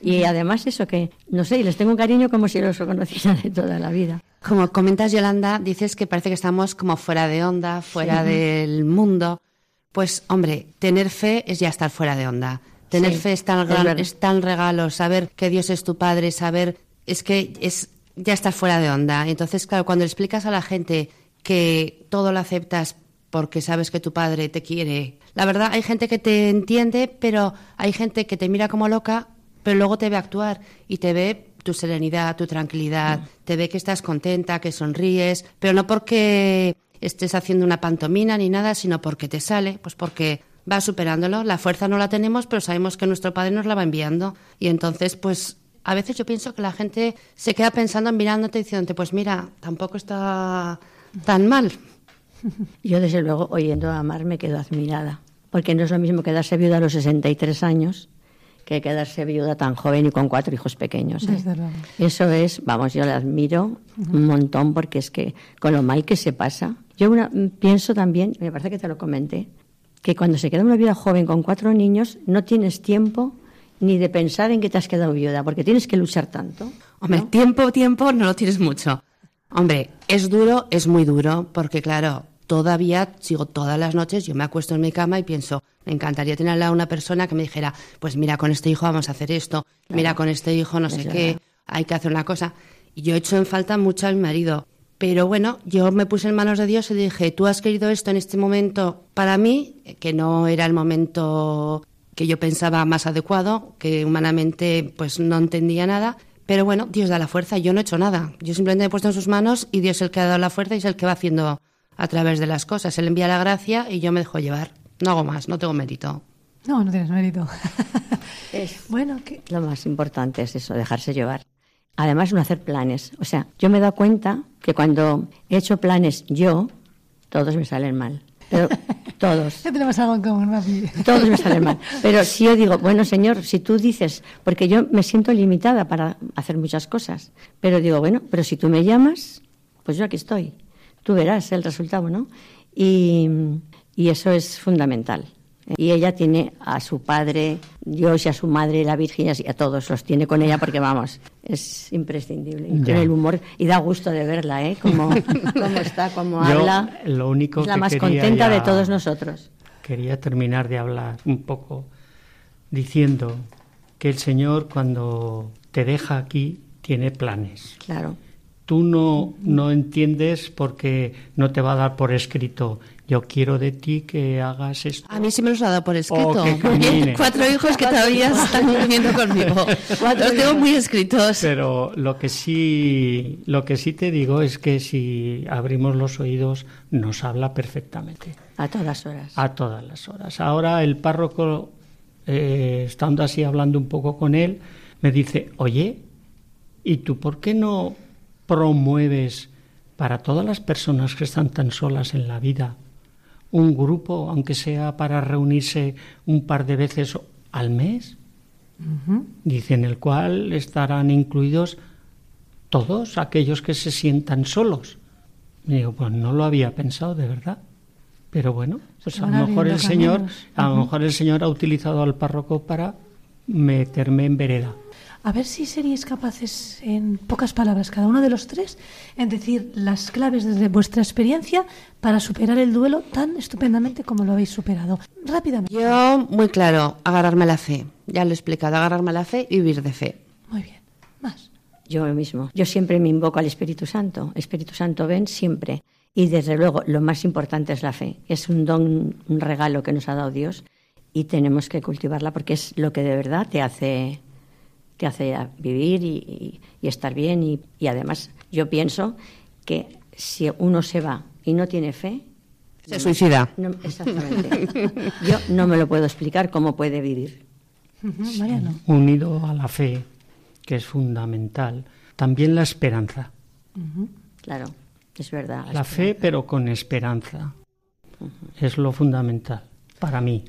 Y además eso que, no sé, les tengo un cariño como si los conociera de toda la vida. Como comentas, Yolanda, dices que parece que estamos como fuera de onda, fuera del mundo. Pues, hombre, tener fe es ya estar fuera de onda. Tener Sí, fe es tan, gran- es tan regalo, saber que Dios es tu Padre, saber, es que es ya estar fuera de onda. Entonces, claro, cuando le explicas a la gente que todo lo aceptas porque sabes que tu Padre te quiere, la verdad, hay gente que te entiende, pero hay gente que te mira como loca, pero luego te ve actuar y te ve tu serenidad, tu tranquilidad, te ve que estás contenta, que sonríes, pero no porque estés haciendo una pantomina ni nada, sino porque te sale, pues porque vas superándolo. La fuerza no la tenemos, pero sabemos que nuestro Padre nos la va enviando. Y entonces, pues a veces yo pienso que la gente se queda pensando, mirándote y diciéndote, pues mira, tampoco está tan mal. Yo, desde luego, oyendo a Mar me quedo admirada, porque no es lo mismo quedarse viuda a los 63 años que quedarse viuda tan joven y con cuatro hijos pequeños. ¿eh? Desde luego. Eso es, vamos, yo la admiro un montón porque es que con lo mal que se pasa. Yo una- pienso también, me parece que te lo comenté, que cuando se queda una viuda joven con cuatro niños no tienes tiempo ni de pensar en que te has quedado viuda, porque tienes que luchar tanto. Hombre, tiempo, tiempo no lo tienes mucho. Hombre, es duro, es muy duro, porque claro, todavía sigo todas las noches, yo me acuesto en mi cama y pienso, me encantaría tener al lado una persona que me dijera, pues mira, con este hijo vamos a hacer esto, mira, con este hijo no sé Es qué, verdad. hay que hacer una cosa. Y yo he hecho en falta mucho a mi marido. Pero bueno, yo me puse en manos de Dios y dije, tú has querido esto en este momento para mí, que no era el momento que yo pensaba más adecuado, que humanamente pues no entendía nada. Pero bueno, Dios da la fuerza, yo no he hecho nada. Yo simplemente me he puesto en sus manos y Dios es el que ha dado la fuerza y es el que va haciendo a través de las cosas. Él envía la gracia y yo me dejo llevar. No hago más, no tengo mérito. No, no tienes mérito. Es bueno, que Lo más importante es eso, dejarse llevar. Además, no hacer planes. O sea, yo me he dado cuenta que cuando he hecho planes yo, todos me salen mal. Pero todos. ya tenemos algo en común, Mapi. Todos me salen mal. Pero si yo digo, bueno, señor, si tú dices, porque yo me siento limitada para hacer muchas cosas, pero digo, bueno, pero si tú me llamas, pues yo aquí estoy. Tú verás el resultado, ¿no? Y, y eso es fundamental. Y ella tiene a su padre, Dios y a su madre, la Virgen, y a todos los tiene con ella porque, vamos, es imprescindible. Y tiene el humor, y da gusto de verla, ¿eh? Cómo, cómo está, cómo Yo, habla. lo único es la que más contenta ya- de todos nosotros. Quería terminar de hablar un poco diciendo que el Señor cuando te deja aquí tiene planes. Claro. Tú no, no entiendes porque no te va a dar por escrito, yo quiero de ti que hagas esto. A mí sí me los ha dado por escrito. Cuatro hijos que todavía están viviendo conmigo. Los tengo muy escritos. Pero lo que sí, lo que sí te digo es que si abrimos los oídos nos habla perfectamente. A todas horas. a todas las horas. Ahora el párroco, eh, estando así hablando un poco con él, me dice, oye, ¿y tú por qué no promueves para todas las personas que están tan solas en la vida un grupo, aunque sea para reunirse un par de veces al mes? Dice, en el cual estarán incluidos todos aquellos que se sientan solos. Y digo, pues no lo había pensado, de verdad. Pero bueno, pues a lo mejor el Señor, a lo mejor el Señor ha utilizado al párroco para meterme en vereda. A ver si seríais capaces, en pocas palabras, cada uno de los tres, en decir las claves desde vuestra experiencia para superar el duelo tan estupendamente como lo habéis superado. Rápidamente. Yo, muy claro, agarrarme a la fe. Ya lo he explicado, agarrarme a la fe y vivir de fe. Muy bien. Más. Yo mismo. Yo siempre me invoco al Espíritu Santo. Espíritu Santo, ven siempre. Y desde luego, lo más importante es la fe. Es un don, un regalo que nos ha dado Dios y tenemos que cultivarla porque es lo que de verdad te hace, te hace vivir y, y- y estar bien. Y, y además, yo pienso que si uno se va y no tiene fe, Se suicida. no- exactamente. Yo no me lo puedo explicar cómo puede vivir. Unido a la fe, que es fundamental, también la esperanza. Claro, es verdad. La fe, pero con esperanza. Es lo fundamental para mí.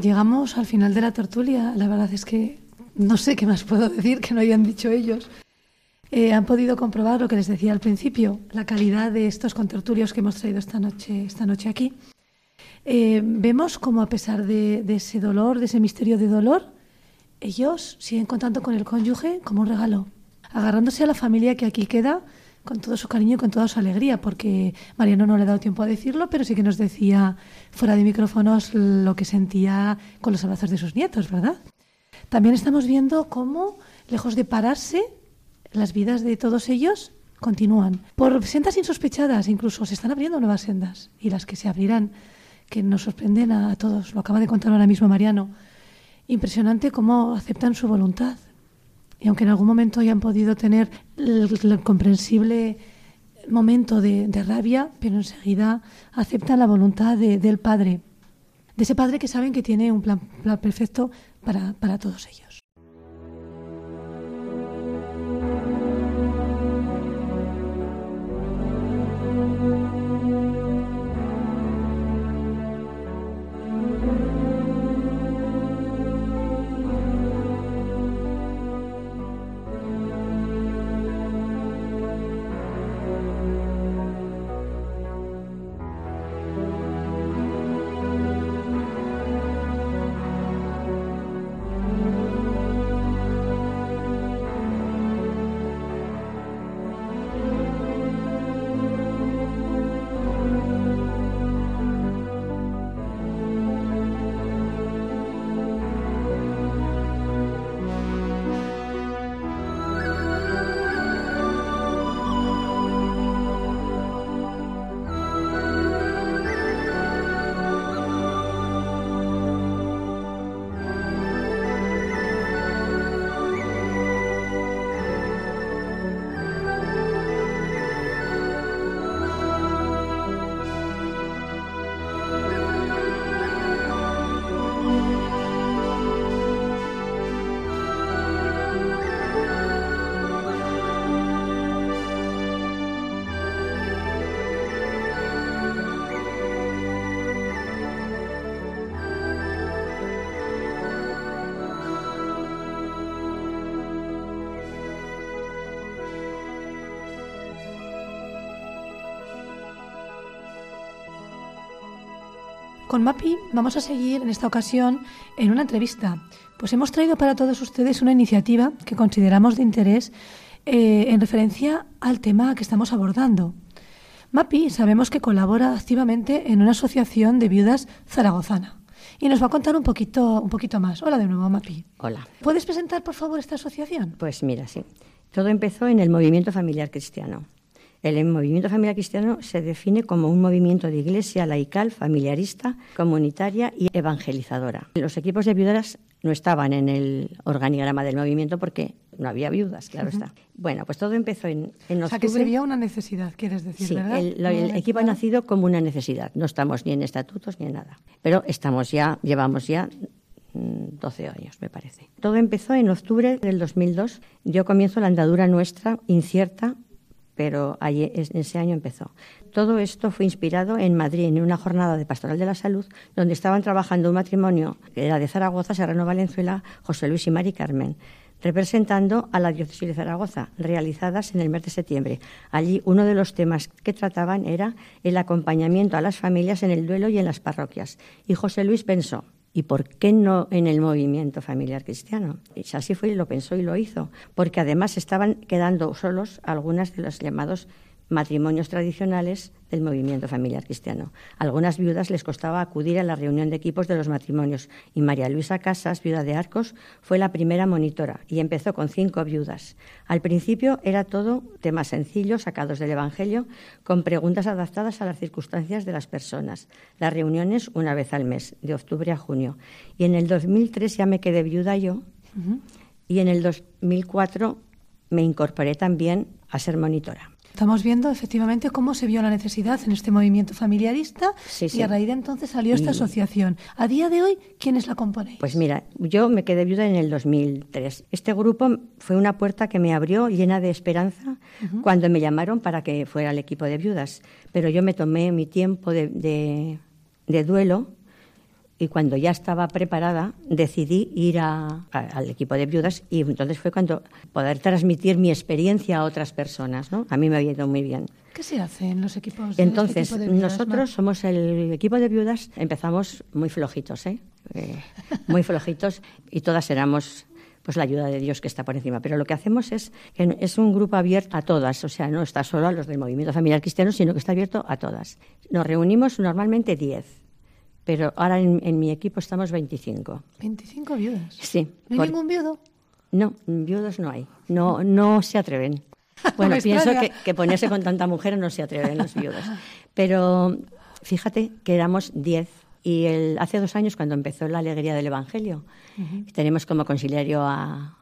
Llegamos al final de la tertulia. La verdad es que no sé qué más puedo decir que no hayan dicho ellos. Eh, han podido comprobar lo que les decía al principio, la calidad de estos contertulios que hemos traído esta noche, esta noche aquí. Eh, vemos como a pesar de, de ese dolor, de ese misterio de dolor, ellos siguen contando con el cónyuge como un regalo, agarrándose a la familia que aquí queda con todo su cariño y con toda su alegría, porque Mariano no le ha dado tiempo a decirlo, pero sí que nos decía fuera de micrófonos lo que sentía con los abrazos de sus nietos, ¿verdad? También estamos viendo cómo, lejos de pararse, las vidas de todos ellos continúan. Por sendas insospechadas, incluso se están abriendo nuevas sendas y las que se abrirán, que nos sorprenden a todos. Lo acaba de contar ahora mismo Mariano. Impresionante cómo aceptan su voluntad, y aunque en algún momento hayan podido tener el, comprensible momento de, rabia, pero enseguida aceptan la voluntad del Padre, de ese Padre que saben que tiene un plan, perfecto para todos ellos. Con MAPI vamos a seguir en esta ocasión en una entrevista, pues hemos traído para todos ustedes una iniciativa que consideramos de interés eh, en referencia al tema que estamos abordando. MAPI sabemos que colabora activamente en una asociación de viudas zaragozana y nos va a contar un poquito, un poquito más. Hola de nuevo, MAPI. Hola. ¿Puedes presentar, por favor, esta asociación? Pues mira, sí. Todo empezó en el movimiento familiar cristiano. El movimiento familiar cristiano se define como un movimiento de iglesia laical, familiarista, comunitaria y evangelizadora. Los equipos de viudas no estaban en el organigrama del movimiento porque no había viudas, claro está. Bueno, pues todo empezó en, en octubre. O sea, que sería una necesidad, quieres decir, sí, ¿verdad? El, el equipo ha nacido como una necesidad. No estamos ni en estatutos ni en nada. Pero estamos ya, llevamos ya 12 mm, años, me parece. Todo empezó en octubre del 2002. Yo comienzo la andadura nuestra incierta pero ese año empezó. Todo esto fue inspirado en Madrid, en una jornada de Pastoral de la Salud, donde estaban trabajando un matrimonio que era de Zaragoza, Serrano Valenzuela, José Luis y Mari Carmen, representando a la diócesis de Zaragoza, realizadas en el mes de septiembre. Allí uno de los temas que trataban era el acompañamiento a las familias en el duelo y en las parroquias. Y José Luis pensó, ¿Y por qué no en el movimiento familiar cristiano? Y así fue lo pensó y lo hizo, porque además estaban quedando solos algunas de los llamados matrimonios tradicionales del movimiento familiar cristiano. A algunas viudas les costaba acudir a la reunión de equipos de los matrimonios y María Luisa Casas, viuda de Arcos, fue la primera monitora y empezó con cinco viudas. Al principio era todo temas sencillos, sacados del Evangelio, con preguntas adaptadas a las circunstancias de las personas. Las reuniones una vez al mes, de octubre a junio. Y en el 2003 ya me quedé viuda yo y en el 2004 me incorporé también a ser monitora. Estamos viendo efectivamente cómo se vio la necesidad en este movimiento familiarista y a raíz de entonces salió esta asociación. A día de hoy, ¿quiénes la componen? Pues mira, yo me quedé viuda en el 2003. Este grupo fue una puerta que me abrió llena de esperanza cuando me llamaron para que fuera el equipo de viudas. Pero yo me tomé mi tiempo de duelo y cuando ya estaba preparada decidí ir al equipo de viudas y entonces fue cuando poder transmitir mi experiencia a otras personas, ¿no? A mí me ha ido muy bien. ¿Qué se hace en los equipos de Entonces, de nosotros somos el equipo de viudas, empezamos muy flojitos, ¿eh? eh muy flojitos y todas éramos pues la ayuda de Dios que está por encima. Pero lo que hacemos es que es un grupo abierto a todas, o sea, no está solo a los del movimiento familiar cristiano, sino que está abierto a todas. Nos reunimos normalmente 10, pero ahora en, mi equipo estamos 25. ¿25 viudas? Sí. ¿No hay ningún viudo? No, viudos no hay. No, no se atreven. Bueno, pienso que, que, ponerse con tanta mujer no se atreven los viudos. Pero fíjate que éramos 10 y el, hace dos años, cuando empezó la alegría del Evangelio, tenemos como conciliario a.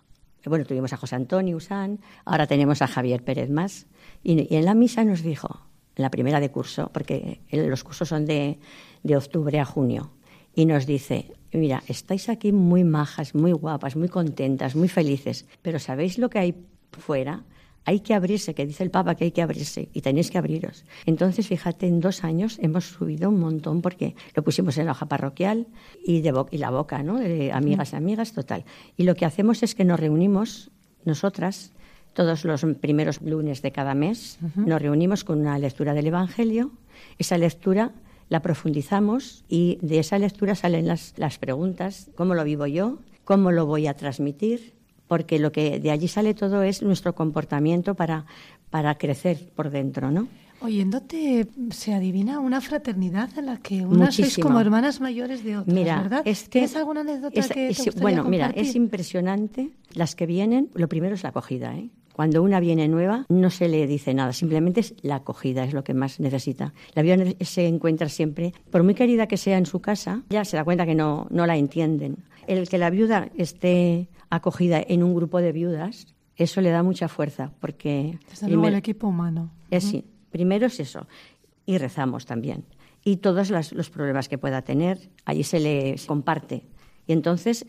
Bueno, tuvimos a José Antonio Usán, ahora tenemos a Javier Pérez Más. Y, en la misa nos dijo, en la primera de curso, porque los cursos son de, de octubre a junio, y nos dice: Mira, estáis aquí muy majas, muy guapas, muy contentas, muy felices, pero ¿sabéis lo que hay fuera? hay que abrirse, que dice el Papa que hay que abrirse y tenéis que abriros. Entonces, fíjate, en dos años hemos subido un montón porque lo pusimos en la hoja parroquial y, de y la boca, ¿no? De amigas y amigas, total. Y lo que hacemos es que nos reunimos, nosotras, todos los primeros lunes de cada mes, nos reunimos con una lectura del Evangelio. Esa lectura la profundizamos y de esa lectura salen las, las preguntas, ¿cómo lo vivo yo? ¿Cómo lo voy a transmitir? porque lo que de allí sale todo es nuestro comportamiento para, para crecer por dentro, ¿no? Oyéndote se adivina una fraternidad en la que unas sois como hermanas mayores de otras, mira, ¿verdad? ¿Tienes alguna anécdota que te Bueno, mira, es impresionante. Las que vienen, lo primero es la acogida, ¿eh? Cuando una viene nueva, no se le dice nada, simplemente es la acogida, es lo que más necesita. La viuda se encuentra siempre, por muy querida que sea en su casa, ya se da cuenta que no, no la entienden. El que la viuda esté acogida en un grupo de viudas, eso le da mucha fuerza, porque... Desde luego el equipo humano. Es, sí, primero es eso, y rezamos también. Y todos los problemas que pueda tener, allí se le comparte. Y entonces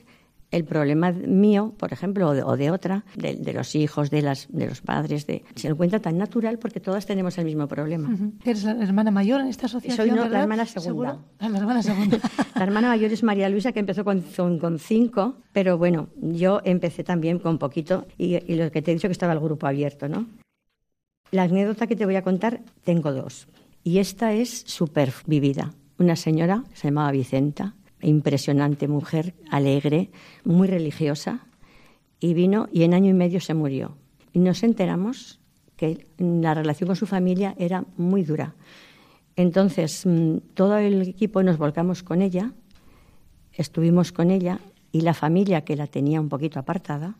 el problema mío, por ejemplo, o de, otra, de, los hijos, de, las, de los padres, de, se encuentra tan natural porque todas tenemos el mismo problema. ¿Eres la hermana mayor en esta asociación? Soy la hermana segunda. La hermana segunda. la hermana mayor es María Luisa, que empezó con, con, cinco, pero bueno, yo empecé también con poquito y, y lo que te he dicho que estaba el grupo abierto, ¿no? La anécdota que te voy a contar, tengo dos. Y esta es súper vivida. Una señora, se llamaba Vicenta, impresionante mujer, alegre, muy religiosa, y vino y en año y medio se murió. Y nos enteramos que la relación con su familia era muy dura. Entonces, mm, todo el equipo nos volcamos con ella, estuvimos con ella y la familia que la tenía un poquito apartada,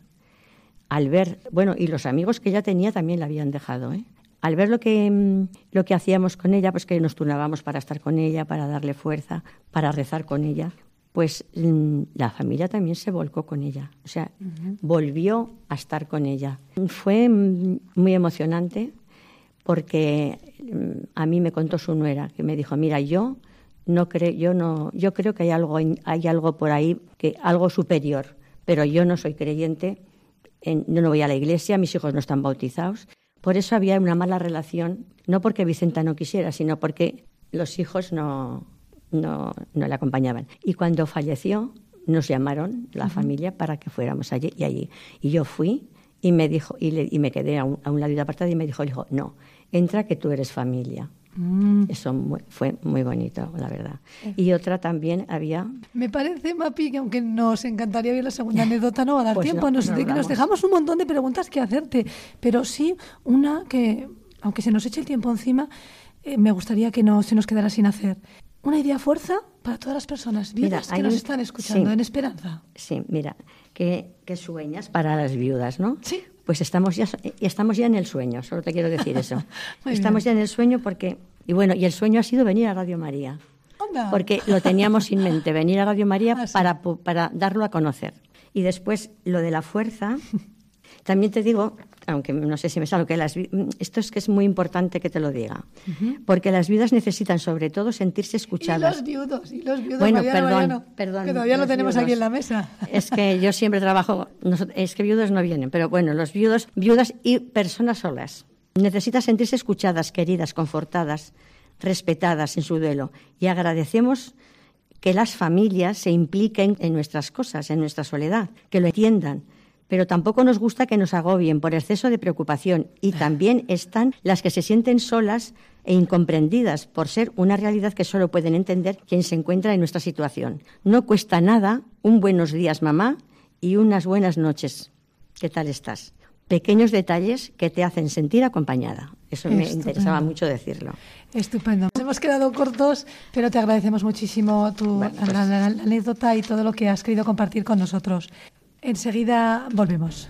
al ver, bueno, y los amigos que ella tenía también la habían dejado, ¿eh? Al ver lo que, mm, lo que hacíamos con ella, pues que nos turnábamos para estar con ella, para darle fuerza, para rezar con ella, pues mm, la familia también se volcó con ella, o sea, volvió a estar con ella. Fue mm, muy emocionante porque a mí me contó su nuera, que me dijo, mira, yo no creo, yo no, yo creo que hay algo, hay algo por ahí, que algo superior, pero yo no soy creyente, en, no voy a la iglesia, mis hijos no están bautizados por eso había una mala relación, no porque Vicenta no quisiera, sino porque los hijos no, no, no le acompañaban. Y cuando falleció, nos llamaron la familia para que fuéramos allí y allí. Y yo fui y me dijo, y, le, y me quedé a un, a un lado apartado y me dijo, dijo, no, entra que tú eres familia. Mm. Eso fue muy bonito, la verdad. Y otra también había... Me parece, Mapi, que aunque nos encantaría ver la segunda anécdota, no va a dar pues tiempo. nos, nos, dejamos un montón de preguntas que hacerte, pero sí una que, aunque se nos eche el tiempo encima, eh, me gustaría que no se nos quedara sin hacer. Una idea fuerza para todas las personas viudas que nos están escuchando en esperanza. Sí, mira, ¿qué, ¿qué, sueñas para las viudas, no? Sí pues estamos ya, estamos ya en el sueño, solo te quiero decir eso. estamos ya en el sueño porque, y bueno, y el sueño ha sido venir a Radio María. Porque lo teníamos en mente, venir a Radio María ah, para, para darlo a conocer. Y después lo de la fuerza, también te digo, aunque no sé si me sale que las esto es que es muy importante que te lo diga, porque las viudas necesitan sobre todo sentirse escuchadas. Y los viudos, y los viudos. Bueno, perdón, perdón. Que todavía lo tenemos aquí en la mesa. Es que yo siempre trabajo, es que viudos no vienen, pero bueno, los viudos, viudas y personas solas. Necesitan sentirse escuchadas, queridas, confortadas, respetadas en su duelo y agradecemos que las familias se impliquen en nuestras cosas, en nuestra soledad, que lo entiendan pero tampoco nos gusta que nos agobien por exceso de preocupación y también están las que se sienten solas e incomprendidas por ser una realidad que solo pueden entender quien se encuentra en nuestra situación. No cuesta nada un buenos días mamá y unas buenas noches. ¿Qué tal estás? Pequeños detalles que te hacen sentir acompañada. Eso me interesaba mucho decirlo. Estupendo. Nos hemos quedado cortos, pero te agradecemos muchísimo tu Bueno, pues- la anécdota y todo lo que has querido compartir con nosotros. Enseguida volvemos.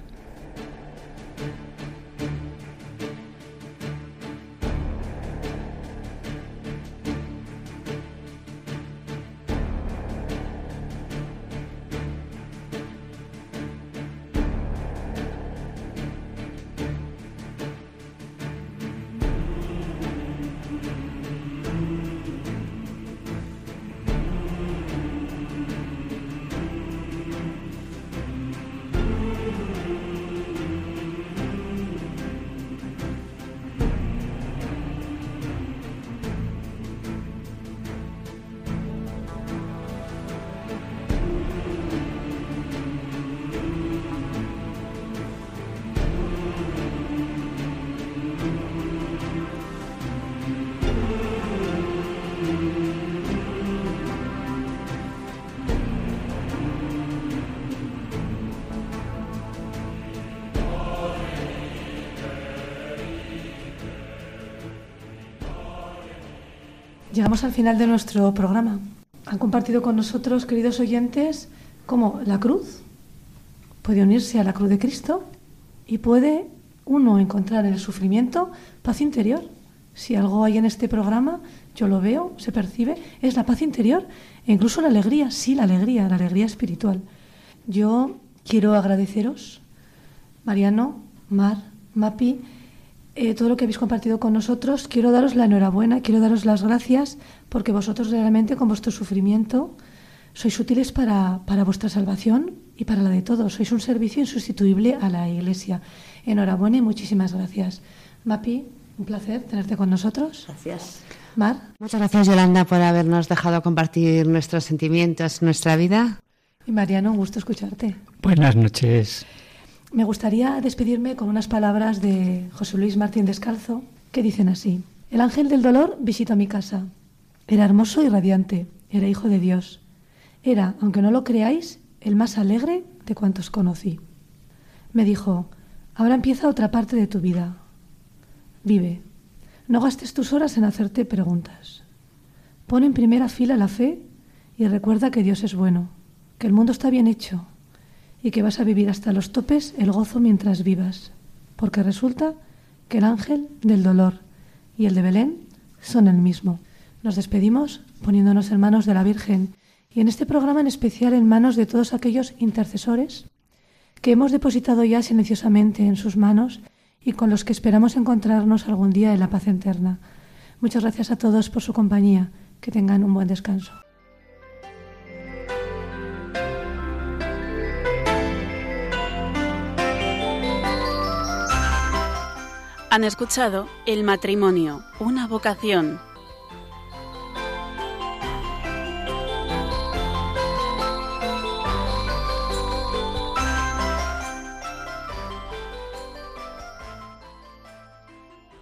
Llegamos al final de nuestro programa. Han compartido con nosotros, queridos oyentes, cómo la cruz puede unirse a la cruz de Cristo y puede uno encontrar en el sufrimiento paz interior. Si algo hay en este programa, yo lo veo, se percibe, es la paz interior e incluso la alegría, sí, la alegría, la alegría espiritual. Yo quiero agradeceros, Mariano, Mar, Mapi, eh, todo lo que habéis compartido con nosotros. Quiero daros la enhorabuena, quiero daros las gracias porque vosotros realmente con vuestro sufrimiento sois útiles para, para vuestra salvación y para la de todos. Sois un servicio insustituible a la Iglesia. Enhorabuena y muchísimas gracias. Mapi, un placer tenerte con nosotros. Gracias. Mar, Muchas gracias, Yolanda, por habernos dejado compartir nuestros sentimientos, nuestra vida. y Mariano, un gusto escucharte. Buenas noches. Me gustaría despedirme con unas palabras de José Luis Martín Descalzo que dicen así. El ángel del dolor visitó mi casa. Era hermoso y radiante. Era hijo de Dios. Era, aunque no lo creáis, el más alegre de cuantos conocí. Me dijo, ahora empieza otra parte de tu vida. Vive. No gastes tus horas en hacerte preguntas. Pon en primera fila la fe y recuerda que Dios es bueno, que el mundo está bien hecho y que vas a vivir hasta los topes el gozo mientras vivas, porque resulta que el ángel del dolor y el de Belén son el mismo. Nos despedimos poniéndonos en manos de la Virgen y en este programa en especial en manos de todos aquellos intercesores que hemos depositado ya silenciosamente en sus manos y con los que esperamos encontrarnos algún día en la paz eterna. Muchas gracias a todos por su compañía. Que tengan un buen descanso. Han escuchado El matrimonio, una vocación